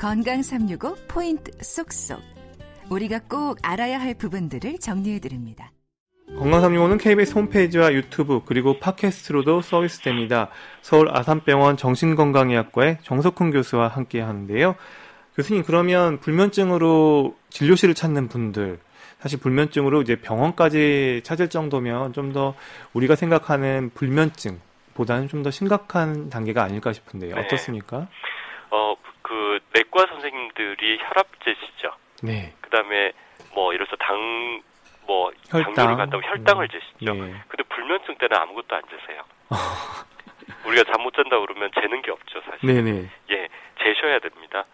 건강 365 포인트 쏙쏙. 우리가 꼭 알아야 할 부분들을 정리해 드립니다. 건강 365는 KBS 홈페이지와 유튜브 그리고 팟캐스트로도 서비스됩니다. 서울 아산병원 정신건강의학과의 정석훈 교수와 함께 하는데요. 교수님 그러면 불면증으로 진료실을 찾는 분들 사실 불면증으로 이제 병원까지 찾을 정도면 좀 더 우리가 생각하는 불면증 보다는 좀 더 심각한 단계가 아닐까 싶은데요. 네. 어떻습니까? 어, 그 내과 선생님들이 혈압재시죠. 네. 그다음에 뭐 이래서 당뭐 혈당. 당뇨를 간다고 혈당을 음. 재시죠. 네. 근데 불면증 때는 아무것도 안 재세요. 우리가 잠 못 잔다 그러면 재는 게 없죠, 사실. 네네. 예, 재셔야 됩니다.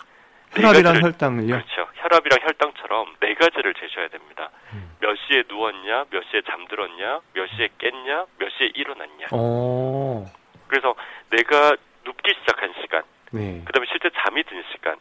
네 혈압이랑 가지를- 혈당을요? 그렇죠. 혈압이랑 혈당처럼 네 가지를 재셔야 됩니다. 음. 몇 시에 누웠냐, 몇 시에 잠들었냐, 몇 시에 깼냐, 몇 시에 일어났냐. 어. 그래서 내가 눕기 시작한 시간, 네. 그다음에 실제 잠이 든 시간,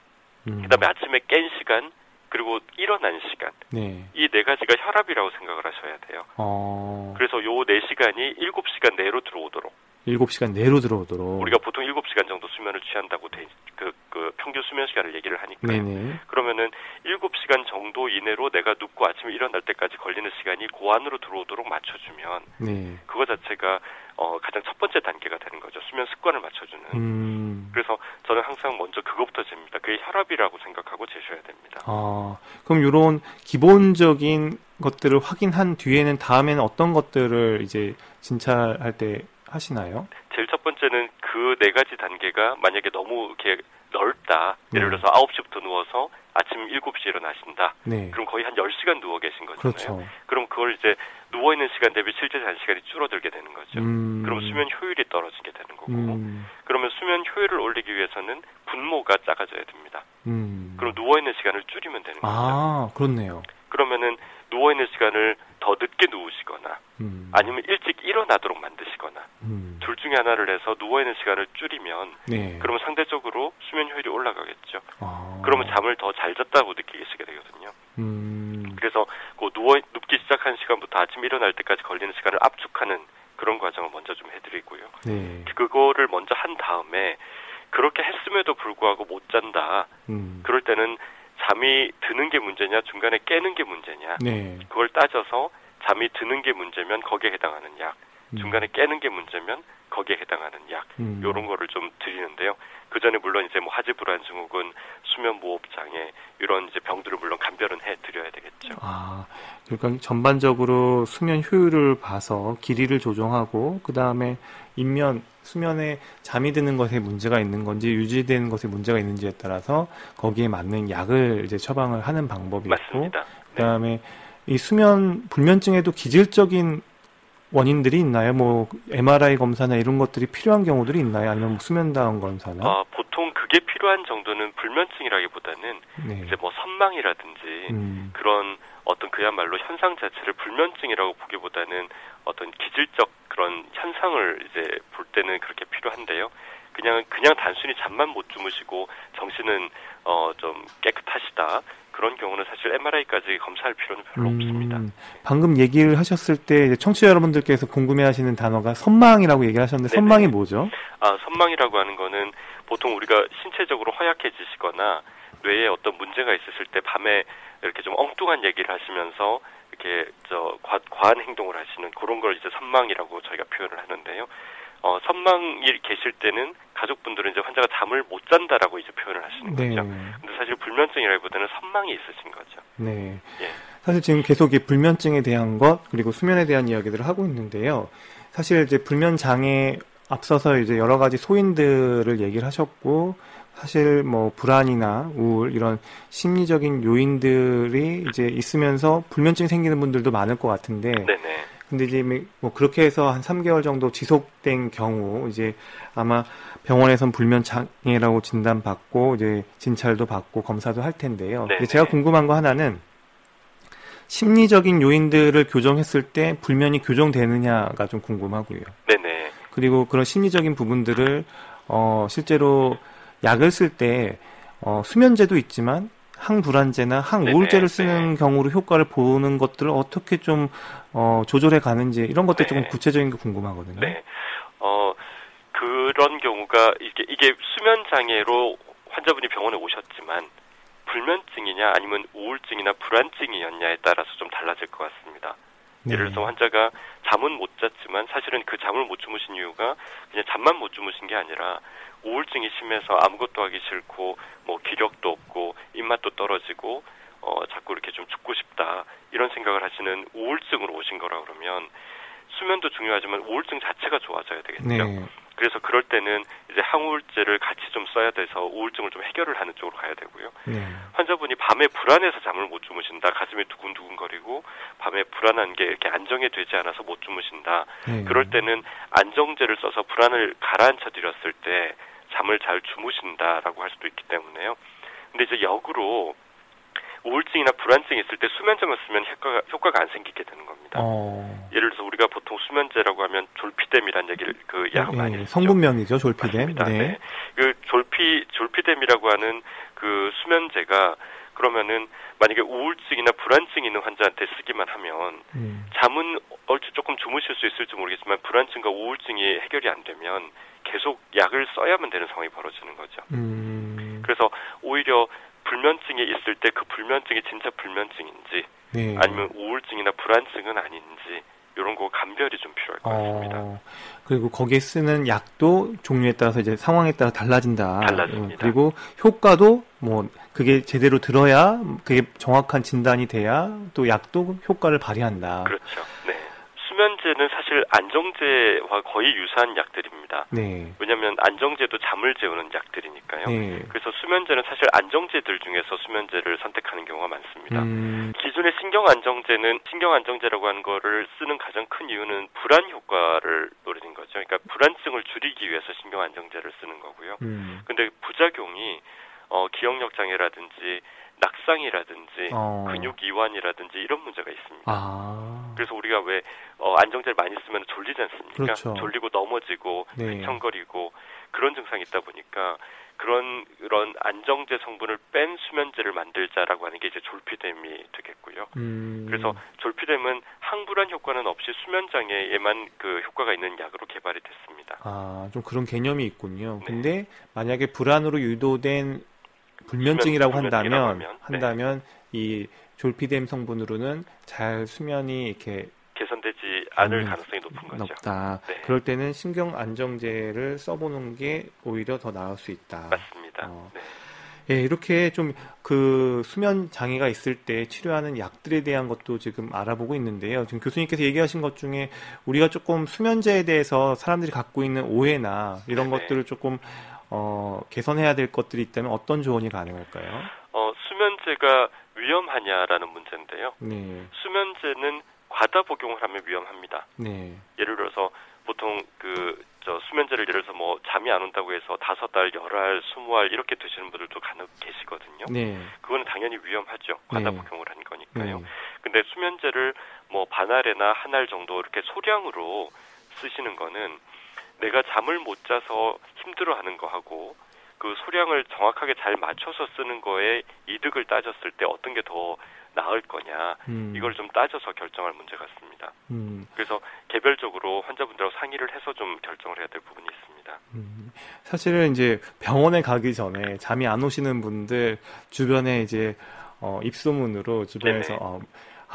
음. 그다음에 아침에 깬 시간, 그리고 일어난 시간. 네. 이네 가지가 혈압이라고 생각을 하셔야 돼요. 어. 그래서 요 네 시간이 일곱 시간 내로 들어오도록 7시간 내로 들어오도록. 우리가 보통 일곱 시간 정도 수면을 취한다고 돼, 그, 그 평균 수면 시간을 얘기를 하니까 네네. 그러면은 일곱 시간 정도 이내로 내가 눕고 아침에 일어날 때까지 걸리는 시간이 고안으로 들어오도록 맞춰주면 네. 그거 자체가 어, 가장 첫 번째 단계가 되는 거죠. 수면 습관을 맞춰주는. 음. 그래서 저는 항상 먼저 그것부터 잽니다. 그게 혈압이라고 생각하고 재셔야 됩니다. 아, 그럼 요런 기본적인 것들을 확인한 뒤에는 다음에는 어떤 것들을 이제 진찰할 때 하시나요? 제일 첫 번째는 그 네 가지 단계가 만약에 너무 이렇게 넓다. 예를 네. 들어서 9시부터 누워서 아침 7시에 일어나신다. 네. 그럼 거의 한 10시간 누워 계신 거잖아요. 그렇죠. 럼 그걸 이제 누워 있는 시간 대비 실제 잔 시간이 줄어들게 되는 거죠. 음. 그럼 수면 효율이 떨어지게 되는 거고. 음. 그러면 수면 효율을 올리기 위해서는 분모가 작아져야 됩니다. 음. 그럼 누워 있는 시간을 줄이면 되는 거죠. 아, 그렇네요. 그러면은 누워 있는 시간을 더 늦게 누우시거나 음. 아니면 일찍 일어나도록 만드시거나 음. 둘 중에 하나를 해서 누워 있는 시간을 줄이면 네. 그러면 상대적으로 수면 효율이 올라가겠죠. 아. 그러면 잠을 더 잘 잤다고 느끼시게 되거든요. 음. 그래서 그 누워 눕기 시작한 시간부터 아침 일어날 때까지 걸리는 시간을 압축하는 그런 과정을 먼저 좀 해드리고요. 네. 그거를 먼저 한 다음에 그렇게 했음에도 불구하고 못 잔다. 음. 그럴 때는 잠이 드는 게 문제냐, 중간에 깨는 게 네. 그걸 따져서 잠이 드는 게 문제면 거기에 해당하는 약, 음. 중간에 깨는 게 문제면 거기에 해당하는 약, 음. 요런 거를 좀 드리는데요. 그 전에 물론 이제 뭐 하지 불안 증후군, 수면 무호흡 장애 이런 이제 병들을 물론 감별은 해 드려야 되겠죠. 아, 그러니까 전반적으로 수면 효율을 봐서 길이를 조정하고 그 다음에 인면 수면에 잠이 드는 것에 문제가 있는 건지 유지되는 것에 문제가 있는지에 따라서 거기에 맞는 약을 이제 처방을 하는 방법이 있고 맞습니다. 네. 그다음에 이 수면 불면증에도 기질적인 원인들이 있나요? 뭐 MRI 검사나 이런 것들이 필요한 경우들이 있나요? 아니면 뭐 수면 다운 검사나? 아, 보통 그게 필요한 정도는 불면증이라기보다는 네. 이제 뭐 선망이라든지 음, 그런 어떤 그야말로 현상 자체를 불면증이라고 보기보다는 어떤 기질적 그런 현상을 이제 볼 때는 그렇게 필요한데요. 그냥 그냥 단순히 잠만 못 주무시고 정신은 어 좀 깨끗하시다 그런 경우는 사실 MRI까지 검사할 필요는 별로 없습니다. 음, 방금 얘기를 하셨을 때 이제 청취자 여러분들께서 궁금해하시는 단어가 선망이라고 얘기를 하셨는데 네네. 선망이 뭐죠? 아 선망이라고 하는 거는 보통 우리가 신체적으로 허약해지시거나 뇌에 어떤 문제가 있으실 때 밤에 이렇게 좀 엉뚱한 얘기를 하시면서 이렇게 저 과, 과한 행동을 하시는 그런 걸 이제 선망이라고 저희가 표현을 하는데요. 어, 선망이 계실 때는 가족분들은 이제 환자가 잠을 못 잔다라고 이제 표현을 하시는 네. 거죠. 근데 사실 불면증이라기보다는 선망이 있으신 거죠. 네. 예. 사실 지금 계속 이 불면증에 대한 것 그리고 수면에 대한 이야기들을 하고 있는데요. 사실 이제 불면 장애 앞서서 이제 여러 가지 소인들을 얘기를 하셨고 사실 뭐 불안이나 우울 이런 심리적인 요인들이 이제 있으면서 불면증이 생기는 분들도 많을 것 같은데 네네. 근데 이제 뭐 그렇게 해서 한 3개월 정도 지속된 경우 이제 아마 병원에선 불면 장애라고 진단받고 이제 진찰도 받고 검사도 할 텐데요. 네네. 제가 궁금한 거 하나는 심리적인 요인들을 교정했을 때 불면이 교정되느냐가 좀 궁금하고요. 네네. 그리고 그런 심리적인 부분들을 어 실제로 약을 쓸때 어, 수면제도 있지만 항불안제나 항우울제를 네네, 쓰는 경우로 효과를 보는 것들을 어떻게 좀 어, 조절해 가는지 이런 것들 네. 조금 구체적인 게 궁금하거든요. 네. 어, 그런 경우가 이게, 이게 수면 장애로 환자분이 병원에 오셨지만 불면증이냐 아니면 우울증이나 불안증이었냐에 따라서 좀 달라질 것 같습니다. 네. 예를 들어서 환자가 잠은 못 잤지만 사실은 그 잠을 못 주무신 이유가 그냥 잠만 못 주무신 게 아니라 우울증이 심해서 아무것도 하기 싫고 뭐 기력도 없고 입맛도 떨어지고 어 자꾸 이렇게 좀 죽고 싶다 이런 생각을 하시는 우울증으로 오신 거라 그러면 수면도 중요하지만 우울증 자체가 좋아져야 되겠죠. 네. 그래서 그럴 때는 이제 항우울제를 같이 좀 써야 돼서 우울증을 좀 해결을 하는 쪽으로 가야 되고요. 네. 환자분이 밤에 불안해서 잠을 못 주무신다, 가슴이 두근두근거리고 밤에 불안한 게 이렇게 안정이 되지 않아서 못 주무신다. 네. 그럴 때는 안정제를 써서 불안을 가라앉혀 드렸을 때 잠을 잘 주무신다라고 할 수도 있기 때문에요. 근데 이제 역으로 우울증이나 불안증이 있을 때 수면제만 쓰면 효과가, 효과가 안 생기게 되는 겁니다. 어. 예를 들어서 우리가 보통 수면제라고 하면 졸피뎀이라는 얘기를 그약 네, 많이 쓰죠. 성분명이죠, 졸피뎀. 네. 네. 그 졸피 졸피뎀이라고 하는 그 수면제가 그러면은 만약에 우울증이나 불안증이 있는 환자한테 쓰기만 하면 음. 잠은 얼추 조금 주무실 수 있을지 모르겠지만 불안증과 우울증이 해결이 안 되면 계속 약을 써야만 되는 상황이 벌어지는 거죠. 음. 그래서 오히려 불면증이 있을 때 그 불면증이 진짜 불면증인지 네. 아니면 우울증이나 불안증은 아닌지 이런 거 감별이 좀 필요할 것 같습니다. 어, 그리고 거기에 쓰는 약도 종류에 따라서 이제 상황에 따라 달라진다. 달라집니다. 그리고 효과도 뭐 그게 제대로 들어야 그게 정확한 진단이 돼야 또 약도 효과를 발휘한다. 그렇죠. 네. 수면제는 사실 안정제와 거의 유사한 약들입니다. 네. 왜냐하면 안정제도 잠을 재우는 약들이니까요. 네. 그래서 수면제는 사실 안정제들 중에서 수면제를 선택하는 경우가 많습니다. 음. 기존의 신경 안정제는 신경 안정제라고 하는 거를 쓰는 가장 큰 이유는 불안 효과를 노리는 거죠. 그러니까 불안증을 줄이기 위해서 신경 안정제를 쓰는 거고요. 음. 근데 부작용이 어, 기억력 장애라든지 낙상이라든지 어. 근육 이완이라든지 이런 문제가 있습니다. 아. 그래서 우리가 왜 어, 안정제를 많이 쓰면 졸리지 않습니까? 그렇죠. 졸리고 넘어지고 네. 휘청거리고 그런 증상이 있다 보니까 그런 그런 안정제 성분을 뺀 수면제를 만들자라고 하는 게 이제 졸피뎀이 되겠고요. 음. 그래서 졸피뎀은 항불안 효과는 없이 수면 장애에만 그 효과가 있는 약으로 개발이 됐습니다. 아, 좀 그런 개념이 있군요. 네. 근데 만약에 불안으로 유도된 불면증이라고 한다면 네. 한다면 이 졸피뎀 성분으로는 잘 수면이 이렇게 개선되지 않을 가능성이 높은 거죠. 높다. 네. 그럴 때는 신경 안정제를 써보는 게 오히려 더 나을 수 있다. 맞습니다. 어. 네. 예, 이렇게 좀 그 수면 장애가 있을 때 치료하는 약들에 대한 것도 지금 알아보고 있는데요. 지금 교수님께서 얘기하신 것 중에 우리가 조금 수면제에 대해서 사람들이 갖고 있는 오해나 이런 네. 것들을 조금 어, 개선해야 될 것들이 있다면 어떤 조언이 가능할까요? 어, 수면제가 위험하냐라는 문제인데요. 네. 수면제는 과다 복용을 하면 위험합니다. 네. 예를 들어서 보통 그 저 수면제를 예를 들어서 뭐 잠이 안 온다고 해서 다섯 달, 열 알, 스무 알 이렇게 드시는 분들도 간혹 계시거든요. 네. 그거는 당연히 위험하죠. 과다 네. 복용을 한 거니까요. 네. 근데 수면제를 뭐 반알이나 한 알 정도 이렇게 소량으로 쓰시는 거는 내가 잠을 못 자서 힘들어하는 거하고 그 소량을 정확하게 잘 맞춰서 쓰는 거에 이득을 따졌을 때 어떤 게 더 나을 거냐 음. 이걸 좀 따져서 결정할 문제 같습니다. 음. 그래서 개별적으로 환자분들하고 상의를 해서 좀 결정을 해야 될 부분이 있습니다. 음. 사실은 이제 병원에 가기 전에 잠이 안 오시는 분들 주변에 이제 어, 입소문으로 주변에서 어,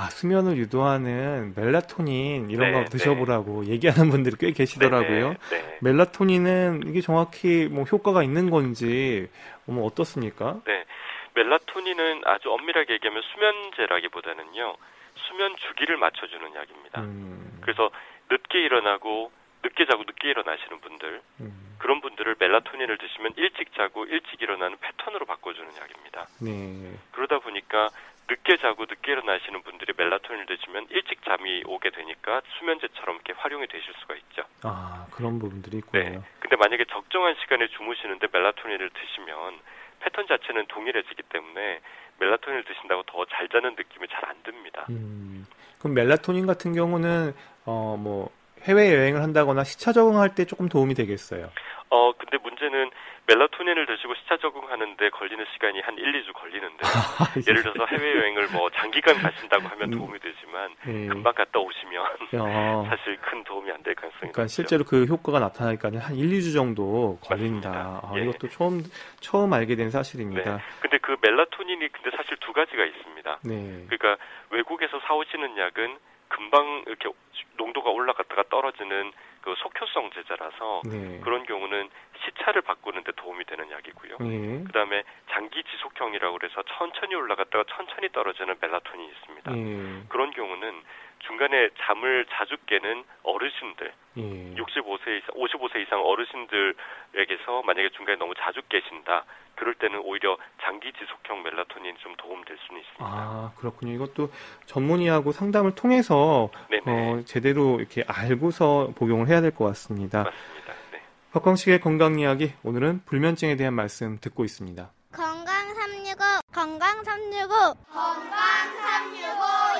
아, 수면을 유도하는 멜라토닌 이런 네, 거 드셔보라고 네. 얘기하는 분들이 꽤 계시더라고요. 네, 네, 멜라토닌은 이게 정확히 뭐 효과가 있는 건지 뭐 어떻습니까? 네. 멜라토닌은 아주 엄밀하게 얘기하면 수면제라기보다는요. 수면 주기를 맞춰주는 약입니다. 음. 그래서 늦게 일어나고 늦게 자고 늦게 일어나시는 분들 음. 그런 분들을 멜라토닌을 드시면 일찍 자고 일찍 일어나는 패턴으로 바꿔주는 약입니다. 네. 그러다 보니까 늦게 자고 늦게 일어나시는 분들이 멜라토닌을 드시면 일찍 잠이 오게 되니까 수면제처럼 이렇게 활용이 되실 수가 있죠. 아 그런 부분들이 있군요. 네. 근데 만약에 적정한 시간에 주무시는데 멜라토닌을 드시면 패턴 자체는 동일해지기 때문에 멜라토닌을 드신다고 더 잘 자는 느낌이 잘 안 듭니다. 음, 그럼 멜라토닌 같은 경우는 어 뭐 해외 여행을 한다거나 시차 적응할 때 조금 도움이 되겠어요. 어, 근데 문제는 멜라토닌을 드시고 시차 적응하는데 걸리는 시간이 한 1, 2주 걸리는데 아, 예를 들어서 해외여행을 뭐 장기간 가신다고 하면 음. 도움이 되지만 예. 금방 갔다 오시면 야, 사실 큰 도움이 안 될 가능성이 그러니까 높죠. 실제로 그 효과가 나타나니까 한 1, 2주 정도 걸린다. 아, 예. 이것도 처음 처음 알게 된 사실입니다. 근데 그 멜라토닌이 근데 사실 두 가지가 있습니다. 네. 그러니까 외국에서 사오시는 약은 금방 이렇게 농도가 올라갔다가 떨어지는 그 속효성 제제라서 네. 그런 경우는 시차를 바꾸는데 도움이 되는 약이고요. 예. 그다음에 장기 지속형이라고 그래서 천천히 올라갔다가 천천히 떨어지는 멜라토닌이 있습니다. 예. 그런 경우는 중간에 잠을 자주 깨는 어르신들, 예. 65세 이상, 55세 이상 어르신들에게서 만약에 중간에 너무 자주 깨신다. 그럴 때는 오히려 장기 지속형 멜라토닌이 좀 도움될 수는 있습니다. 아, 그렇군요. 이것도 전문의하고 상담을 통해서 네네. 어, 제대로 이렇게 알고서 복용을 해야 될 것 같습니다. 맞습니다. 네. 박광식의 건강 이야기 오늘은 불면증에 대한 말씀 듣고 있습니다. 건강 365 건강 365 건강 365 예!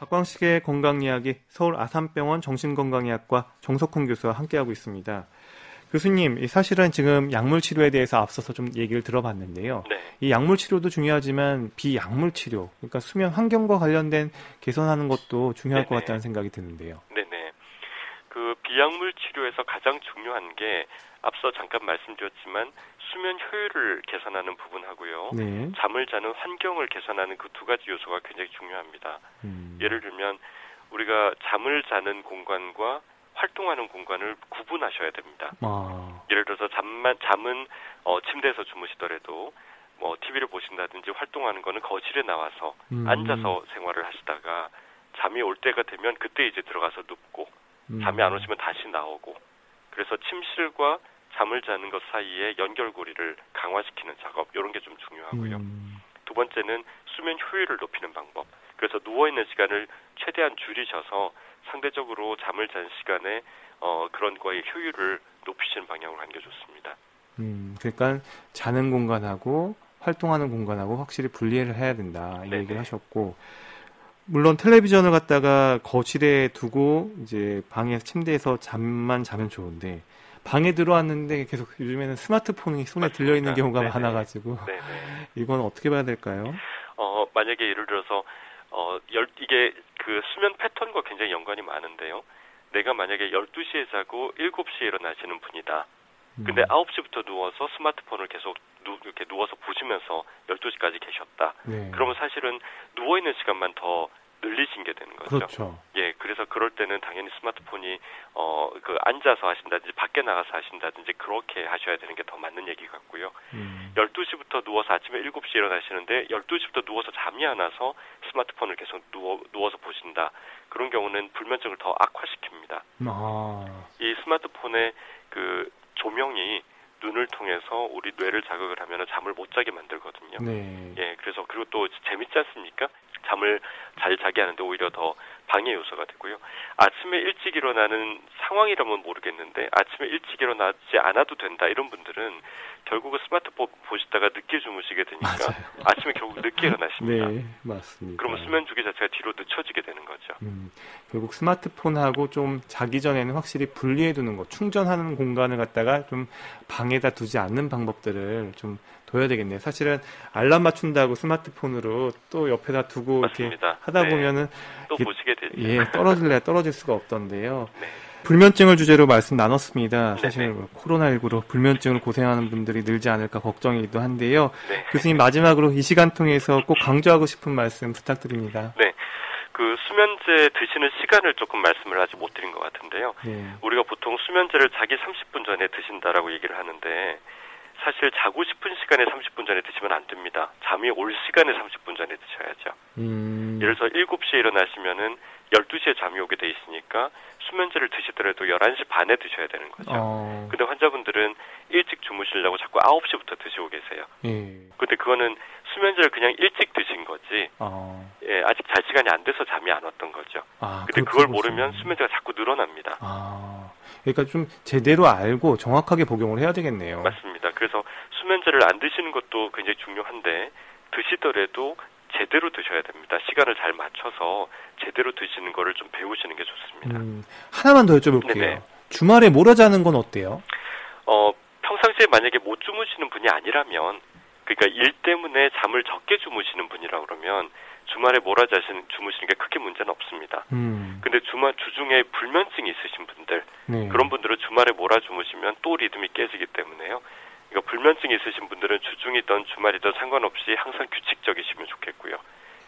박광식의 건강 이야기 서울 아산병원 정신건강의학과 정석훈 교수와 함께하고 있습니다. 교수님, 이 사실은 지금 약물 치료에 대해서 앞서서 좀 얘기를 들어봤는데요. 네. 이 약물 치료도 중요하지만 비약물 치료, 그러니까 수면 환경과 관련된 개선하는 것도 중요할 것 네네. 같다는 생각이 드는데요. 네네. 그 비약물 치료에서 가장 중요한 게 앞서 잠깐 말씀드렸지만 수면 효율을 개선하는 부분하고요. 네. 잠을 자는 환경을 개선하는 그 두 가지 요소가 굉장히 중요합니다. 음. 예를 들면 우리가 잠을 자는 공간과 활동하는 공간을 구분하셔야 됩니다. 아, 예를 들어서 잠만 잠은 어, 침대에서 주무시더라도 뭐 TV를 보신다든지 활동하는 거는 거실에 나와서 음. 앉아서 생활을 하시다가 잠이 올 때가 되면 그때 이제 들어가서 눕고 음. 잠이 안 오시면 다시 나오고 그래서 침실과 잠을 자는 것 사이에 연결고리를 강화시키는 작업 이런 게 좀 중요하고요. 음. 두 번째는 수면 효율을 높이는 방법. 그래서 누워 있는 시간을 최대한 줄이셔서 상대적으로 잠을 잔 시간에 어, 그런 거의 효율을 높이시는 방향으로 게 좋습니다. 음, 그러니까 자는 공간하고 활동하는 공간하고 확실히 분리를 해야 된다 이. 얘기를 하셨고 물론 텔레비전을 갖다가 거실에 두고 이제 방에 침대에서 잠만 자면 좋은데 방에 들어왔는데 계속 요즘에는 스마트폰이 손에 들려 있는 맞습니다. 경우가 네네. 많아가지고 네네. 이건 어떻게 봐야 될까요? 어, 만약에 예를 들어서 어, 열, 이게 그 수면 패턴과 굉장히 연관이 많은데요. 내가 만약에 12시에 자고 7시에 일어나시는 분이다. 근데 음, 9시부터 누워서 스마트폰을 계속 누, 이렇게 누워서 보시면서 12시까지 계셨다. 네. 그러면 사실은 누워 있는 시간만 더 늘리신 게 되는 거죠. 그렇죠. 예, 그래서 그럴 때는 당연히 스마트폰이 어 그 앉아서 하신다든지 밖에 나가서 하신다든지 그렇게 하셔야 되는 게 더 맞는 얘기 같고요. 음, 12시부터 누워서 아침에 7시에 일어나시는데 12시부터 누워서 잠이 안 와서 스마트폰을 계속 누워 누워서 보신다. 그런 경우는 불면증을 더 악화시킵니다. 아, 이 스마트폰의 그 조명이 눈을 통해서 우리 뇌를 자극을 하면 잠을 못 자게 만들거든요. 네. 예, 그래서 그리고 또 재밌지 않습니까? 잠을 잘 자게 하는데 오히려 더 방해 요소가 되고요. 아침에 일찍 일어나는 상황이라면 모르겠는데 아침에 일찍 일어나지 않아도 된다 이런 분들은 결국은 스마트폰 보시다가 늦게 주무시게 되니까 맞아요. 아침에 결국 늦게 일어나십니다. 네, 맞습니다. 그러면 수면 주기 자체가 뒤로 늦춰지게 되는 거죠. 음, 결국 스마트폰하고 좀 자기 전에는 확실히 분리해 두는 것, 충전하는 공간을 갖다가 좀 방에다 두지 않는 방법들을 좀 둬야 되겠네요. 사실은 알람 맞춘다고 스마트폰으로 또 옆에다 두고 이렇게 맞습니다. 하다 네. 보면은 또 이게- 보시게 되죠. 예, 떨어질래 떨어질 수가 없던데요. 네. 불면증을 주제로 말씀 나눴습니다. 사실 네네. 코로나19로 불면증을 고생하는 분들이 늘지 않을까 걱정이기도 한데요. 네. 교수님 마지막으로 이 시간 통해서 꼭 강조하고 싶은 말씀 부탁드립니다. 그 수면제 드시는 시간을 조금 말씀을 아직 못 드린 것 같은데요. 네. 우리가 보통 수면제를 자기 30분 전에 드신다라고 얘기를 하는데 사실 자고 싶은 시간에 30분 전에 드시면 안 됩니다. 잠이 올 시간에 30분 전에 드셔야죠. 음, 예를 들어서 7시에 일어나시면은 12시에 잠이 오게 돼 있으니까 수면제를 드시더라도 11시 반에 드셔야 되는 거죠. 어, 근데 환자분들은 일찍 주무시려고 자꾸 9시부터 드시고 계세요. 예, 근데 그거는 수면제를 그냥 일찍 드신 거지, 어, 예, 아직 잘 시간이 안 돼서 잠이 안 왔던 거죠. 아, 근데 그걸 모르면. 수면제가 자꾸 늘어납니다. 아, 그러니까 좀 제대로 알고 정확하게 복용을 해야 되겠네요. 맞습니다. 그래서 수면제를 안 드시는 것도 굉장히 중요한데 드시더라도 제대로 드셔야 됩니다. 시간을 잘 맞춰서 제대로 드시는 거를 좀 배우시는 게 좋습니다. 음, 하나만 더 여쭤볼게요. 네네. 주말에 몰아 자는 건 어때요? 어, 평상시에 만약에 못 주무시는 분이 아니라면 그러니까 일 때문에 잠을 적게 주무시는 분이라 그러면 주말에 몰아자신 주무시는 게 크게 문제는 없습니다. 음. 근데 주말 주중에 불면증이 있으신 분들 네. 그런 분들은 주말에 몰아 주무시면 또 리듬이 깨지기 때문에요. 그러니까 불면증이 있으신 분들은 주중이든 주말이든 상관없이 항상 규칙적이시면 좋겠고요.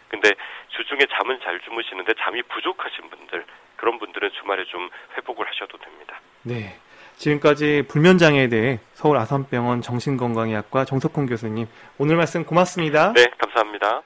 근데 주중에 잠은 잘 주무시는데 잠이 부족하신 분들 그런 분들은 주말에 좀 회복을 하셔도 됩니다. 네. 지금까지 불면장애에 대해 서울 아산병원 정신건강의학과 정석훈 교수님 오늘 말씀 고맙습니다. 네, 감사합니다.